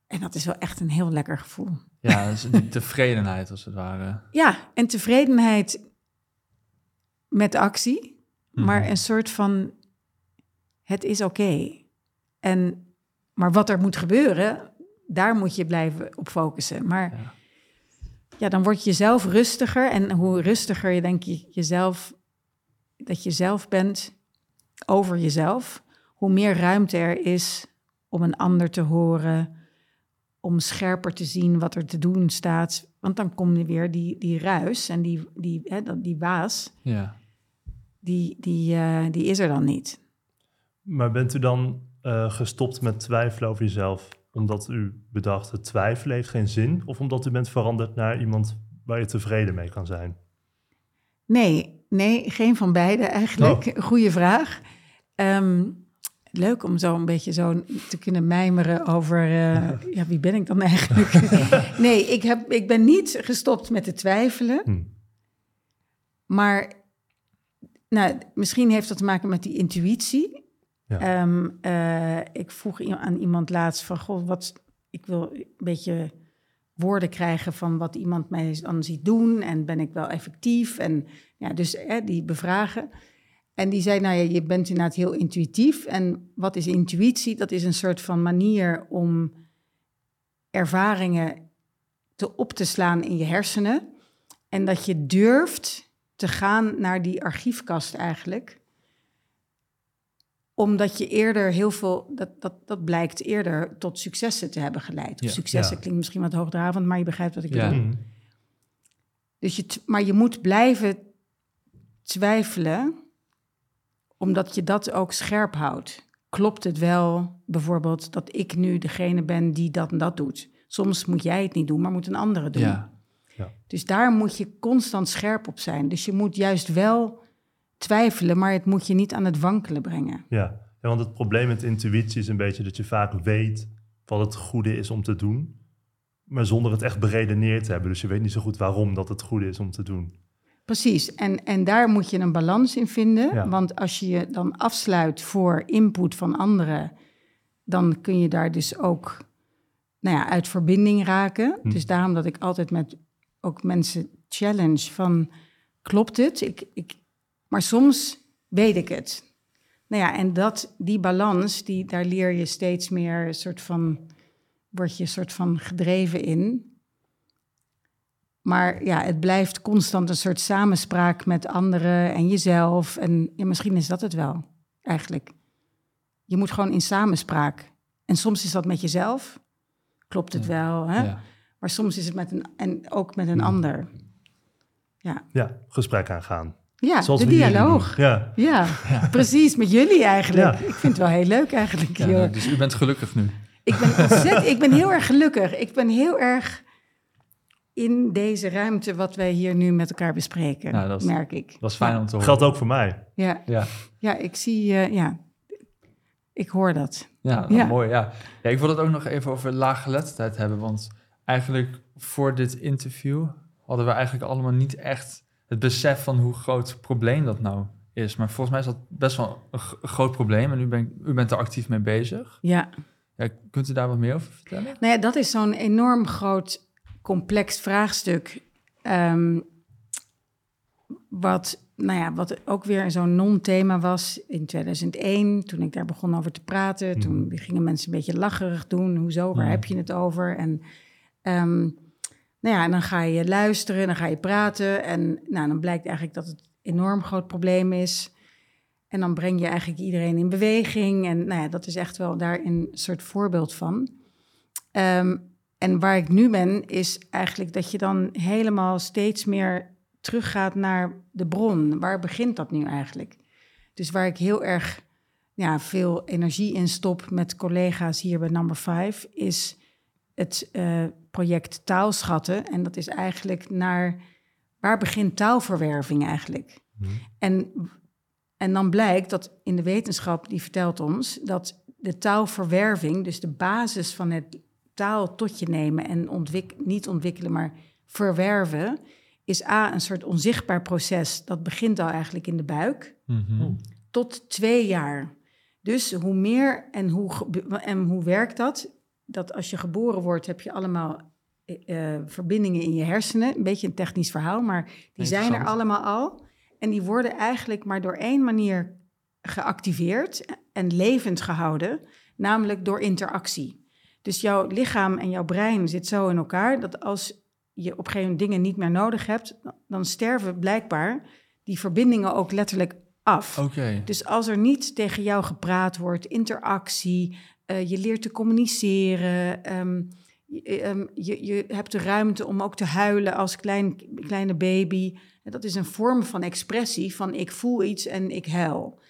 En dat is wel echt een heel lekker gevoel. Ja, dus die tevredenheid als het ware. Ja, en tevredenheid met actie, maar Mhm. een soort van, het is oké. En, maar wat er moet gebeuren, daar moet je blijven op focussen. Maar Ja. Ja, dan word je zelf rustiger. En hoe rustiger je denk je jezelf, dat je zelf bent over jezelf, hoe meer ruimte er is om een ander te horen, om scherper te zien wat er te doen staat. Want dan kom je weer die, die ruis en die, die, hè, dat- die waas, Ja. die, die, eh, die is er dan niet. Maar bent u dan eh, gestopt met twijfelen over jezelf omdat u bedacht het twijfelen heeft geen zin? Of omdat u bent veranderd naar iemand waar je tevreden mee kan zijn? Nee, nee, geen van beide eigenlijk. Goeie vraag. Ehm, leuk om zo een beetje zo te kunnen mijmeren over... eh, ja, wie ben ik dan eigenlijk? nee, ik, heb, ik ben niet gestopt met te twijfelen. Hm. Maar nou, misschien heeft dat te maken met die intuïtie. Ehm, eh, ik vroeg aan iemand laatst van... Goh, wat, ik wil een beetje woorden krijgen van wat iemand mij dan ziet doen. En ben ik wel effectief? En ja, dus die bevragen. En die zei, nou ja, je bent inderdaad heel intuïtief. En wat is intuïtie? Dat is een soort van manier om ervaringen te op te slaan in je hersenen. En dat je durft te gaan naar die archiefkast eigenlijk. Omdat je eerder heel veel, dat, dat, dat blijkt eerder tot successen te hebben geleid. Of Ja. successen Ja. klinkt misschien wat hoogdravend, maar je begrijpt wat ik Ja. bedoel. Hm. Dus je, maar je moet blijven twijfelen, omdat je dat ook scherp houdt. Klopt het wel, bijvoorbeeld, dat ik nu degene ben die dat en dat doet? Soms moet jij het niet doen, maar moet een andere doen. Ja. Dus daar moet je constant scherp op zijn. Dus je moet juist wel twijfelen, maar het moet je niet aan het wankelen brengen. Ja. ja, want het probleem met intuïtie is een beetje dat je vaak weet wat het goede is om te doen, maar zonder het echt beredeneerd te hebben. Dus je weet niet zo goed waarom dat het goede is om te doen. Precies, en, en daar moet je een balans in vinden. Ja. Want als je je dan afsluit voor input van anderen, dan kun je daar dus ook nou ja, uit verbinding raken. Hm. Dus daarom dat ik altijd met ook mensen challenge van, klopt het? Ik, ik, maar soms weet ik het. Nou ja, en dat, die balans, die, daar leer je steeds meer een soort van, word je een soort van gedreven in. Maar ja, het blijft constant een soort samenspraak met anderen en jezelf. En ja, misschien is dat het wel, eigenlijk. Je moet gewoon in samenspraak. En soms is dat met jezelf, klopt het wel. Hè? Ja. Maar soms is het met een, en ook met een ander. Ja, Ja, gesprek aangaan. Ja Zoals de dialoog. Ja. Ja, precies, met jullie eigenlijk. Ja. Ik vind het wel heel leuk eigenlijk. Ja, joh. dus u bent gelukkig nu. Ik ben ontzettend, ik ben heel erg gelukkig. Ik ben heel erg in deze ruimte wat wij hier nu met elkaar bespreken, Nou, dat is- merk ik. Dat is fijn om te horen. Geldt ook voor mij. Ja, Ja, ja ik zie, eh, ja, ik hoor dat. ja, Ja. mooi. Ja. ja, ik wil het ook nog even over laaggeletterdheid hebben. Want eigenlijk voor dit interview hadden we eigenlijk allemaal niet echt het besef van hoe groot probleem dat nou is. Maar volgens mij is dat best wel een groot probleem. En u bent, u bent er actief mee bezig. Ja, Ja, kunt u daar wat meer over vertellen? nou ja, dat is zo'n enorm groot, complex vraagstuk. ehm, wat, nou ja, wat ook weer zo'n non-thema was in 2001, toen ik daar begon over te praten. Toen gingen mensen een beetje lacherig doen. Hoezo, waar Mhm. heb je het over? En ehm, nou ja, en dan ga je luisteren, dan ga je praten. En nou, dan blijkt eigenlijk dat het een enorm groot probleem is. En dan breng je eigenlijk iedereen in beweging. En nou ja, dat is echt wel daar een soort voorbeeld van. Ehm, en waar ik nu ben, is eigenlijk dat je dan helemaal steeds meer teruggaat naar de bron. Waar begint dat nu eigenlijk? Dus waar ik heel erg ja, veel energie in stop met collega's hier bij Number 5, is het eh, project Taalschatten. En dat is eigenlijk naar waar begint taalverwerving eigenlijk? En, en dan blijkt dat in de wetenschap, die vertelt ons, dat de taalverwerving, dus de basis van het taal tot je nemen en ontwik niet ontwikkelen, maar verwerven, is A, een soort onzichtbaar proces. Dat begint al eigenlijk in de buik Mhm. tot twee jaar. Dus hoe meer en hoe, en hoe werkt dat? Dat als je geboren wordt, heb je allemaal eh, eh, verbindingen in je hersenen. Een beetje een technisch verhaal, maar die zijn er allemaal al. En die worden eigenlijk maar door één manier geactiveerd en levend gehouden, namelijk door interactie. Dus jouw lichaam en jouw brein zit zo in elkaar dat als je op een gegeven moment dingen niet meer nodig hebt, dan sterven blijkbaar die verbindingen ook letterlijk af. Oké. Dus als er niet tegen jou gepraat wordt, interactie, je leert te communiceren, ehm, je, ehm, je, je hebt de ruimte om ook te huilen als klein, kleine baby. Dat is een vorm van expressie van ik voel iets en ik huil.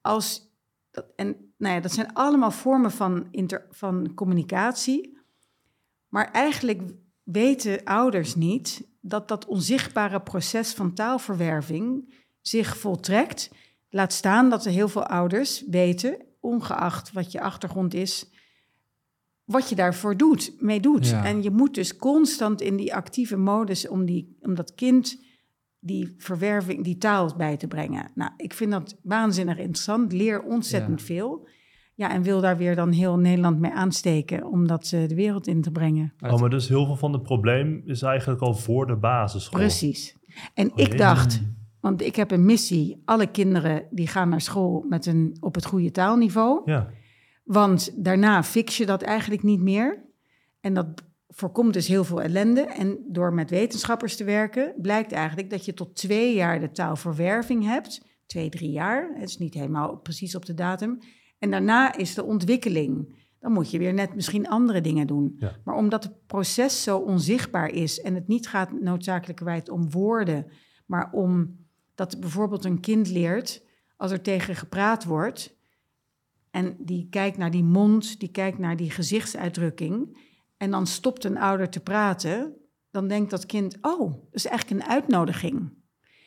Als, en nou ja, dat zijn allemaal vormen van, inter, van communicatie. Maar eigenlijk weten ouders niet dat dat onzichtbare proces van taalverwerving zich voltrekt. Laat staan dat er heel veel ouders weten, ongeacht wat je achtergrond is, wat je daarvoor doet, mee doet. Ja. En je moet dus constant in die actieve modus om, die, om dat kind die verwerving, die taal bij te brengen. Nou, ik vind dat waanzinnig interessant, leer ontzettend Ja. veel. Ja, en wil daar weer dan heel Nederland mee aansteken om dat eh, de wereld in te brengen. Oh, maar dus heel veel van het probleem is eigenlijk al voor de basisschool. Precies. En Oh, ik dacht, want ik heb een missie, alle kinderen die gaan naar school met een, op het goede taalniveau. Ja. Want daarna fix je dat eigenlijk niet meer. En dat voorkomt dus heel veel ellende. En door met wetenschappers te werken, blijkt eigenlijk dat je tot twee jaar de taalverwerving hebt. Twee, drie jaar. Het is niet helemaal precies op de datum. En daarna is de ontwikkeling. Dan moet je weer net misschien andere dingen doen. Ja. Maar omdat het proces zo onzichtbaar is en het niet gaat noodzakelijkerwijs om woorden, maar om dat bijvoorbeeld een kind leert als er tegen gepraat wordt en die kijkt naar die mond, die kijkt naar die gezichtsuitdrukking en dan stopt een ouder te praten, dan denkt dat kind, oh, dat is eigenlijk een uitnodiging.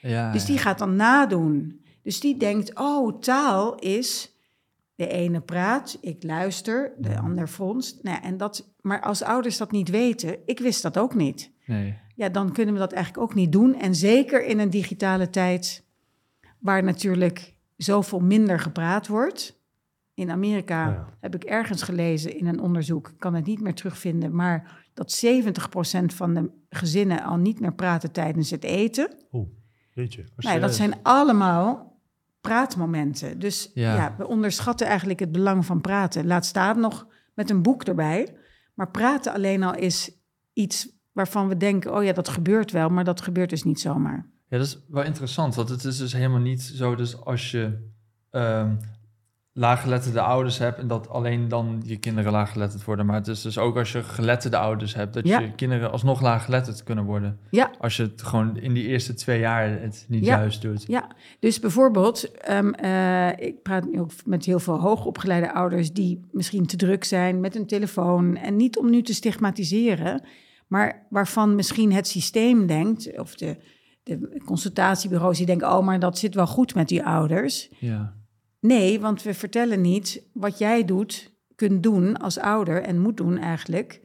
Ja, Dus die gaat dan nadoen. Dus die denkt, oh, taal is... De ene praat, ik luister, de ander fronst. Nou en dat, maar als ouders dat niet weten, ik wist dat ook niet. Nee. Ja, dan kunnen we dat eigenlijk ook niet doen. En zeker in een digitale tijd, waar natuurlijk zoveel minder gepraat wordt. In Amerika Ja. heb ik ergens gelezen in een onderzoek, ik kan het niet meer terugvinden, maar dat 70% van de gezinnen al niet meer praten tijdens het eten. Oeh, jeetje. Nou, ja, dat zijn allemaal praatmomenten. Dus Ja. ja. we onderschatten eigenlijk het belang van praten. Laat staan nog met een boek erbij. Maar praten alleen al is iets waarvan we denken, oh ja, dat gebeurt wel, maar dat gebeurt dus niet zomaar. Ja, dat is wel interessant, want het is dus helemaal niet zo dus als je ehm laaggeletterde ouders hebt en dat alleen dan je kinderen laaggeletterd worden. Maar het is dus ook als je geletterde ouders hebt, dat Ja. je kinderen alsnog laaggeletterd kunnen worden. Ja. Als je het gewoon in die eerste twee jaar het niet Ja. juist doet. Ja, dus bijvoorbeeld, ehm, eh, ik praat nu ook met heel veel hoogopgeleide ouders die misschien te druk zijn met hun telefoon. En niet om nu te stigmatiseren, maar waarvan misschien het systeem denkt, of de, de consultatiebureaus die denken, oh, maar dat zit wel goed met die ouders. Ja. Nee, want we vertellen niet wat jij doet, kunt doen als ouder en moet doen eigenlijk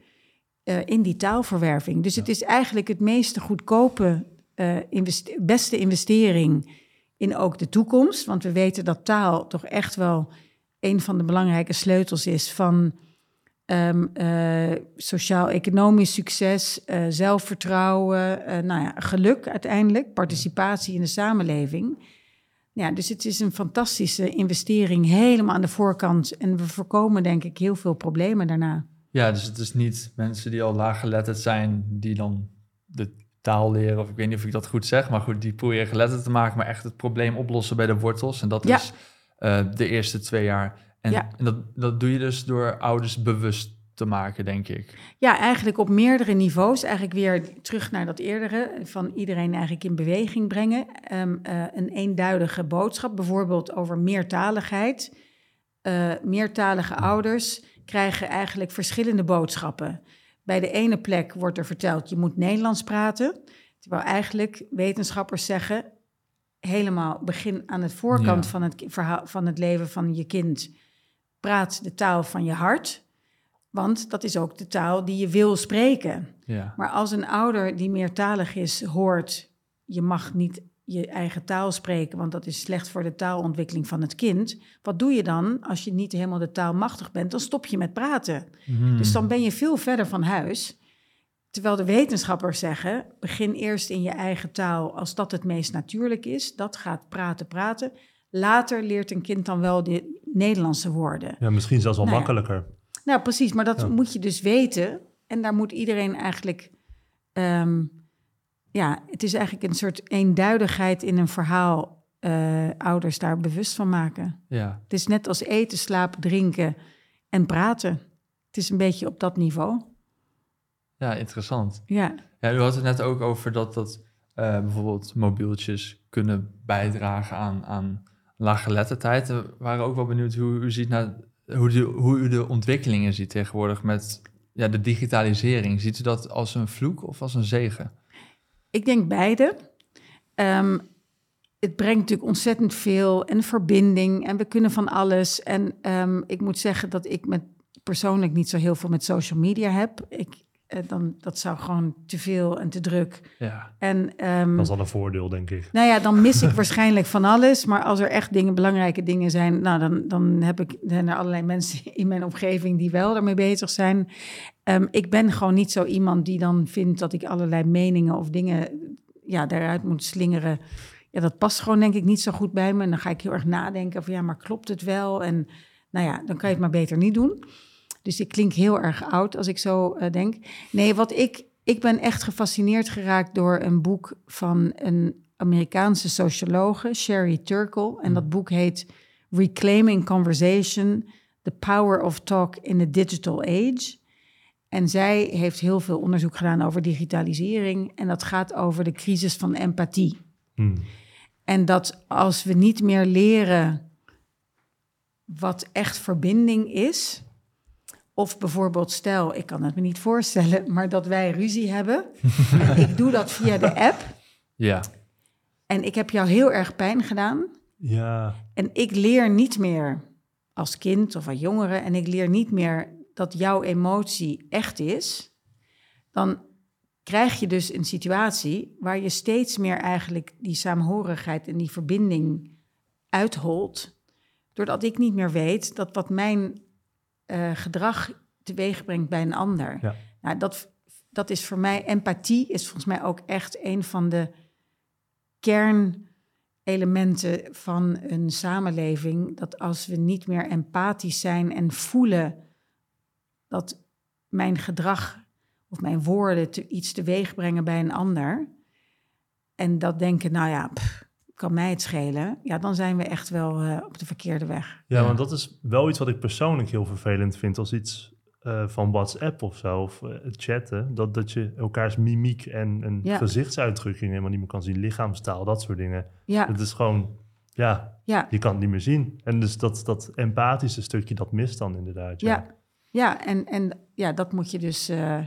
eh, in die taalverwerving. Dus het is eigenlijk het meeste goedkope, eh, investe- beste investering in ook de toekomst. Want we weten dat taal toch echt wel een van de belangrijke sleutels is van ehm, eh, sociaal-economisch succes, eh, zelfvertrouwen, eh, nou ja, geluk uiteindelijk, participatie in de samenleving. Ja, dus het is een fantastische investering helemaal aan de voorkant. En we voorkomen denk ik heel veel problemen daarna. ja, dus het is niet mensen die al laaggeletterd zijn, die dan de taal leren, of ik weet niet of ik dat goed zeg, maar goed, die proberen geletterd te maken, maar echt het probleem oplossen bij de wortels. En dat Ja. is de eerste twee jaar. En, Ja. en dat, dat doe je dus door ouders bewust te maken, denk ik. Ja, eigenlijk op meerdere niveaus. Eigenlijk weer terug naar dat eerdere. Van iedereen eigenlijk in beweging brengen. Ehm, eh, een eenduidige boodschap. Bijvoorbeeld over meertaligheid. Eh, meertalige ouders krijgen eigenlijk verschillende boodschappen. Bij de ene plek wordt er verteld, je moet Nederlands praten. Terwijl eigenlijk wetenschappers zeggen... helemaal begin aan het voorkant Ja. van, het, verhaal, van het leven van je kind... praat de taal van je hart... Want dat is ook de taal die je wil spreken. Ja. Maar als een ouder die meertalig is hoort, je mag niet je eigen taal spreken, want dat is slecht voor de taalontwikkeling van het kind. Wat doe je dan als je niet helemaal de taal machtig bent? Dan stop je met praten. Mhm. Dus dan ben je veel verder van huis. Terwijl de wetenschappers zeggen, begin eerst in je eigen taal als dat het meest natuurlijk is. Dat gaat praten, praten. Later leert een kind dan wel de Nederlandse woorden. Ja, misschien zelfs wel Nou makkelijker. Nou, precies, maar dat Ja. moet je dus weten. En daar moet iedereen eigenlijk. ehm, ja, het is eigenlijk een soort eenduidigheid in een verhaal. eh, ouders daar bewust van maken. ja. Het is net als eten, slapen, drinken en praten. Het is een beetje op dat niveau. ja, interessant. Ja, Ja, u had het net ook over dat, dat eh, bijvoorbeeld mobieltjes kunnen bijdragen aan, aan laaggeletterdheid. We waren ook wel benieuwd hoe u ziet naar hoe, de, hoe u de ontwikkelingen ziet tegenwoordig met ja, de digitalisering. Ziet u dat als een vloek of als een zegen? ik denk beide. Ehm, het brengt natuurlijk ontzettend veel en verbinding en we kunnen van alles. En ehm, ik moet zeggen dat ik met, persoonlijk niet zo heel veel met social media heb. Ik, dan, dat zou gewoon te veel en te druk. Ja, En ehm, Dat is al een voordeel, denk ik. nou ja, dan mis ik waarschijnlijk van alles. Maar als er echt dingen, belangrijke dingen zijn, nou, dan, dan heb ik, zijn er allerlei mensen in mijn omgeving die wel ermee bezig zijn. Ehm, ik ben gewoon niet zo iemand die dan vindt dat ik allerlei meningen of dingen ja, daaruit moet slingeren. Ja, dat past gewoon denk ik niet zo goed bij me. En dan ga ik heel erg nadenken van ja, maar klopt het wel? En nou ja, dan kan je het maar beter niet doen. Dus ik klink heel erg oud als ik zo eh, denk. Nee, wat ik, ik ben echt gefascineerd geraakt door een boek van een Amerikaanse sociologe, Sherry Turkle. En dat boek heet Reclaiming Conversation: The Power of Talk in the Digital Age. En zij heeft heel veel onderzoek gedaan over digitalisering. En dat gaat over de crisis van empathie. Hmm. En dat als we niet meer leren wat echt verbinding is. Of bijvoorbeeld, stel, ik kan het me niet voorstellen, maar dat wij ruzie hebben. en ik doe dat via de app. ja, En ik heb jou heel erg pijn gedaan. Ja, En ik leer niet meer als kind of als jongere. En ik leer niet meer dat jouw emotie echt is. Dan krijg je dus een situatie waar je steeds meer eigenlijk die saamhorigheid en die verbinding uitholt. Doordat ik niet meer weet dat wat mijn eh, gedrag teweeg brengt bij een ander. Ja. Nou, dat, dat is voor mij, empathie is volgens mij ook echt een van de kernelementen van een samenleving. Dat als we niet meer empathisch zijn en voelen dat mijn gedrag of mijn woorden te, iets teweeg brengen bij een ander. En dat denken, nou ja, pff, kan mij het schelen. Ja, dan zijn we echt wel eh, op de verkeerde weg. Ja, Ja. want dat is wel iets wat ik persoonlijk heel vervelend vind als iets eh, van WhatsApp of zo, of eh, chatten. Dat, dat je elkaars mimiek en, en Ja. gezichtsuitdrukking helemaal niet meer kan zien, lichaamstaal, dat soort dingen. Ja, Het is gewoon, ja, ja, je kan het niet meer zien. En dus dat, dat empathische stukje, dat mist dan inderdaad. Ja, ja. Ja, en, en ja, dat moet je dus... eh,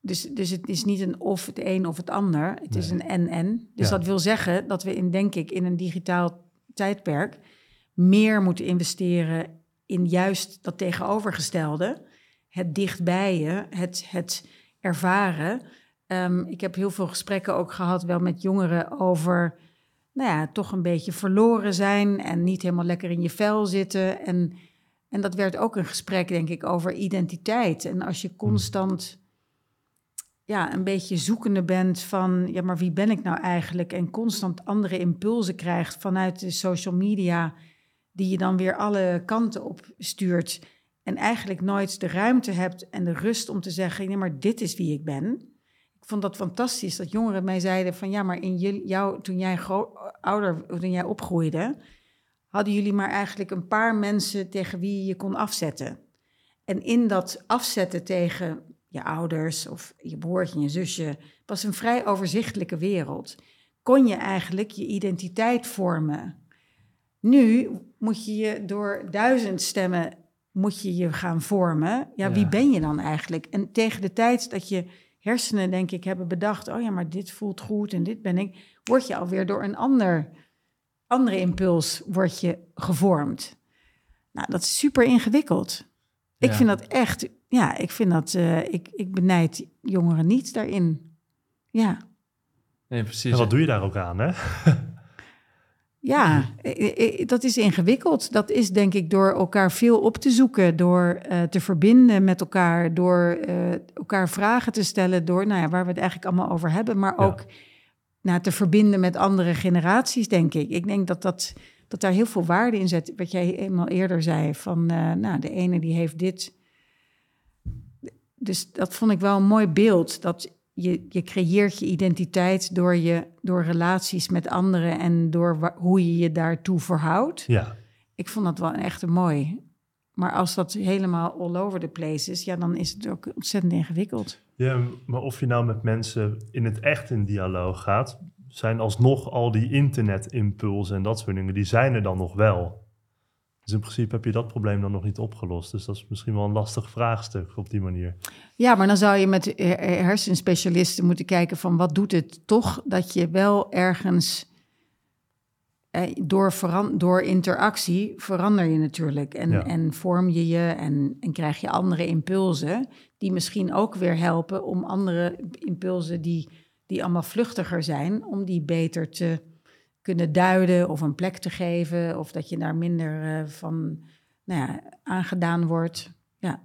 dus, dus het is niet een of het een of het ander. Het is een en-en. Dus Ja. dat wil zeggen dat we in, denk ik, in een digitaal tijdperk... meer moeten investeren in juist dat tegenovergestelde. Het dichtbij je, het, het ervaren. Ehm, ik heb heel veel gesprekken ook gehad, wel met jongeren, over... nou ja, toch een beetje verloren zijn en niet helemaal lekker in je vel zitten. En, en dat werd ook een gesprek, denk ik, over identiteit. En als je constant ja, een beetje zoekende bent van... ja, maar wie ben ik nou eigenlijk? En constant andere impulsen krijgt vanuit de social media... die je dan weer alle kanten op stuurt... en eigenlijk nooit de ruimte hebt en de rust om te zeggen... nee, maar dit is wie ik ben. Ik vond dat fantastisch dat jongeren mij zeiden van... ja, maar in jou, toen jij ouder, toen jij opgroeide... hadden jullie maar eigenlijk een paar mensen tegen wie je kon afzetten. En in dat afzetten tegen je ouders of je broertje en je zusje... was een vrij overzichtelijke wereld. Kon je eigenlijk je identiteit vormen. Nu moet je je door duizend stemmen moet je je gaan vormen. Ja, wie ben je dan eigenlijk? En tegen de tijd dat je hersenen, denk ik, hebben bedacht... oh ja, maar dit voelt goed en dit ben ik... word je alweer door een ander, andere impuls word je gevormd. Nou, dat is super ingewikkeld. Ik Ja. vind dat echt... Ja, ik vind dat... eh, ik, ik benijd jongeren niet daarin. Ja. Nee, precies. En wat doe je daar ook aan, hè? Ja, dat is ingewikkeld. Dat is denk ik door elkaar veel op te zoeken, door eh, te verbinden met elkaar, door eh, elkaar vragen te stellen, door nou ja, waar we het eigenlijk allemaal over hebben, maar Ja. ook nou, te verbinden met andere generaties, denk ik. Ik denk dat, dat, dat daar heel veel waarde in zit. Wat jij eenmaal eerder zei, van eh, nou, de ene die heeft dit. Dus dat vond ik wel een mooi beeld. Dat je, je creëert je identiteit door, je, door relaties met anderen en door hoe je je daartoe verhoudt. Ja, Ik vond dat wel echt mooi. Maar als dat helemaal all over the place is, ja, dan is het ook ontzettend ingewikkeld. Ja, maar of je nou met mensen in het echt in dialoog gaat, zijn alsnog al die internetimpulsen en dat soort dingen, die zijn er dan nog wel. Dus in principe heb je dat probleem dan nog niet opgelost. Dus dat is misschien wel een lastig vraagstuk op die manier. Ja, maar dan zou je met hersenspecialisten moeten kijken van wat doet het toch dat je wel ergens eh, door, door interactie verander je natuurlijk en, Ja. en vorm je je en, en krijg je andere impulsen die misschien ook weer helpen om andere impulsen die, die allemaal vluchtiger zijn, om die beter te kunnen duiden of een plek te geven of dat je daar minder eh, van nou ja, aangedaan wordt. Ja,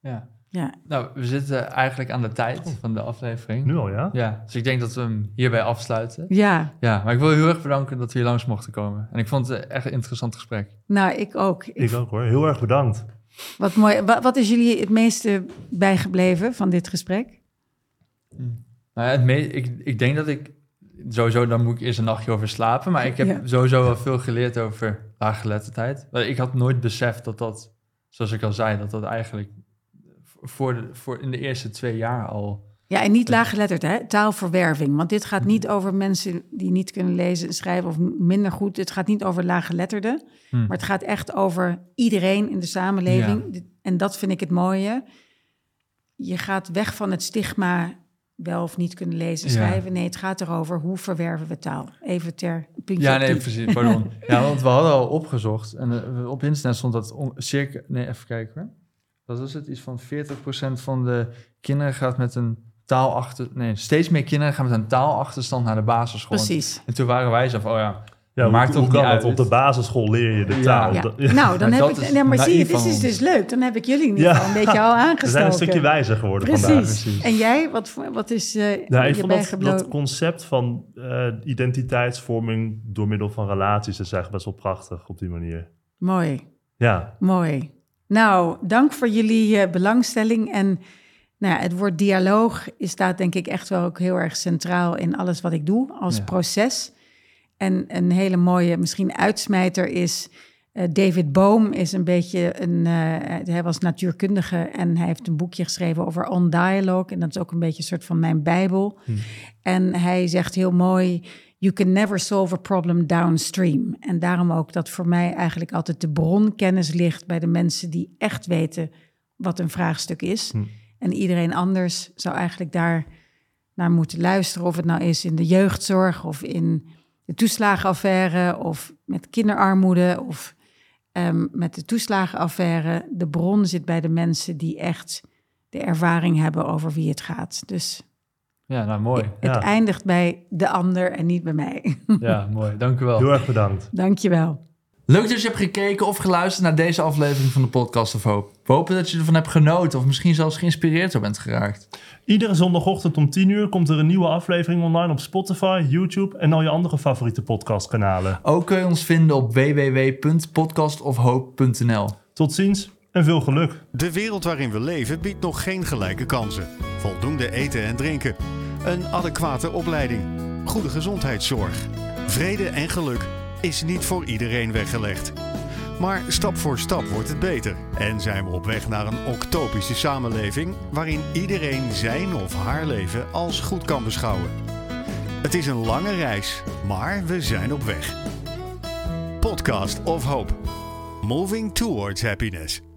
Ja. ja. Nou, we zitten eigenlijk aan de tijd van de aflevering. Nu al, ja? Ja, dus ik denk dat we hem hierbij afsluiten. ja. Ja, maar ik wil je heel erg bedanken dat we hier langs mochten komen. En ik vond het echt een interessant gesprek. Nou, ik ook. Ik Ik ook hoor. Heel erg bedankt. Wat mooi. Wa- Wat is jullie het meeste bijgebleven van dit gesprek? Nou ja, het me- ik, ik denk dat ik sowieso, dan moet ik eerst een nachtje over slapen. Maar ik heb Ja. sowieso wel veel geleerd over laaggeletterdheid. Ik had nooit beseft dat dat, zoals ik al zei, dat dat eigenlijk voor, de, voor in de eerste twee jaar al. Ja, en niet laaggeletterd, hè? Taalverwerving. Want dit gaat niet over mensen die niet kunnen lezen en schrijven of minder goed. Het gaat niet over laaggeletterden. Hm. Maar het gaat echt over iedereen in de samenleving. En dat vind ik het mooie. Je gaat weg van het stigma wel of niet kunnen lezen en schrijven. Nee, het gaat erover hoe verwerven we taal. Even ter puntje Ja, nee, precies. Pardon. ja, want we hadden al opgezocht. En eh, op internet stond dat on- circa... Nee, even kijken hoor. Wat was het? Iets van 40% van de kinderen gaat met een taalachter... Nee, steeds meer kinderen gaan met een taalachterstand naar de basisschool. Precies. En toen waren wij zo van, oh ja, Ja, Maakt hoe, toch hoe kan niet dat? uit. Op de basisschool leer je de taal. Ja. Nou, dan Maar heb ik. Nee, maar zie je, dit is dus leuk. Dan heb ik jullie Ja. geval een beetje al We aangestoken. zijn een stukje wijzer geworden vandaag. Precies. Precies. En jij, wat, voor- wat is eh Nou, ik je vond dat, concept van eh, identiteitsvorming door middel van relaties is eigenlijk best wel prachtig op die manier. Mooi, Ja, mooi. Nou, dank voor jullie eh, belangstelling. En nou ja, het woord dialoog is staat denk ik echt wel ook heel erg centraal in alles wat ik doe als Ja. proces. En een hele mooie, misschien uitsmijter is. eh, David Bohm is een beetje een. eh, hij was natuurkundige en hij heeft een boekje geschreven over on dialogue. En dat is ook een beetje een soort van mijn Bijbel. En hij zegt heel mooi: You can never solve a problem downstream. En daarom ook dat voor mij eigenlijk altijd de bronkennis ligt bij de mensen die echt weten wat een vraagstuk is. En iedereen anders zou eigenlijk daar naar moeten luisteren. Of het nou is in de jeugdzorg of in de toeslagenaffaire of met kinderarmoede of ehm, met de toeslagenaffaire. De bron zit bij de mensen die echt de ervaring hebben over wie het gaat. Dus Ja, nou mooi. het Ja. eindigt bij de ander en niet bij mij. Ja, mooi. Dank u wel. Heel erg bedankt. Dankjewel. Leuk dat je hebt gekeken of geluisterd naar deze aflevering van de Podcast of Hoop. We hopen dat je ervan hebt genoten of misschien zelfs geïnspireerd door bent geraakt. Iedere zondagochtend om 10 uur komt er een nieuwe aflevering online op Spotify, YouTube en al je andere favoriete podcastkanalen. Ook kun je ons vinden op www.podcastofhoop.nl. Tot ziens en veel geluk. De wereld waarin we leven biedt nog geen gelijke kansen. Voldoende eten en drinken. Een adequate opleiding. Goede gezondheidszorg. Vrede en geluk is niet voor iedereen weggelegd. Maar stap voor stap wordt het beter. En zijn we op weg naar een octopische samenleving waarin iedereen zijn of haar leven als goed kan beschouwen. Het is een lange reis, maar we zijn op weg. Podcast of Hope. Moving towards happiness.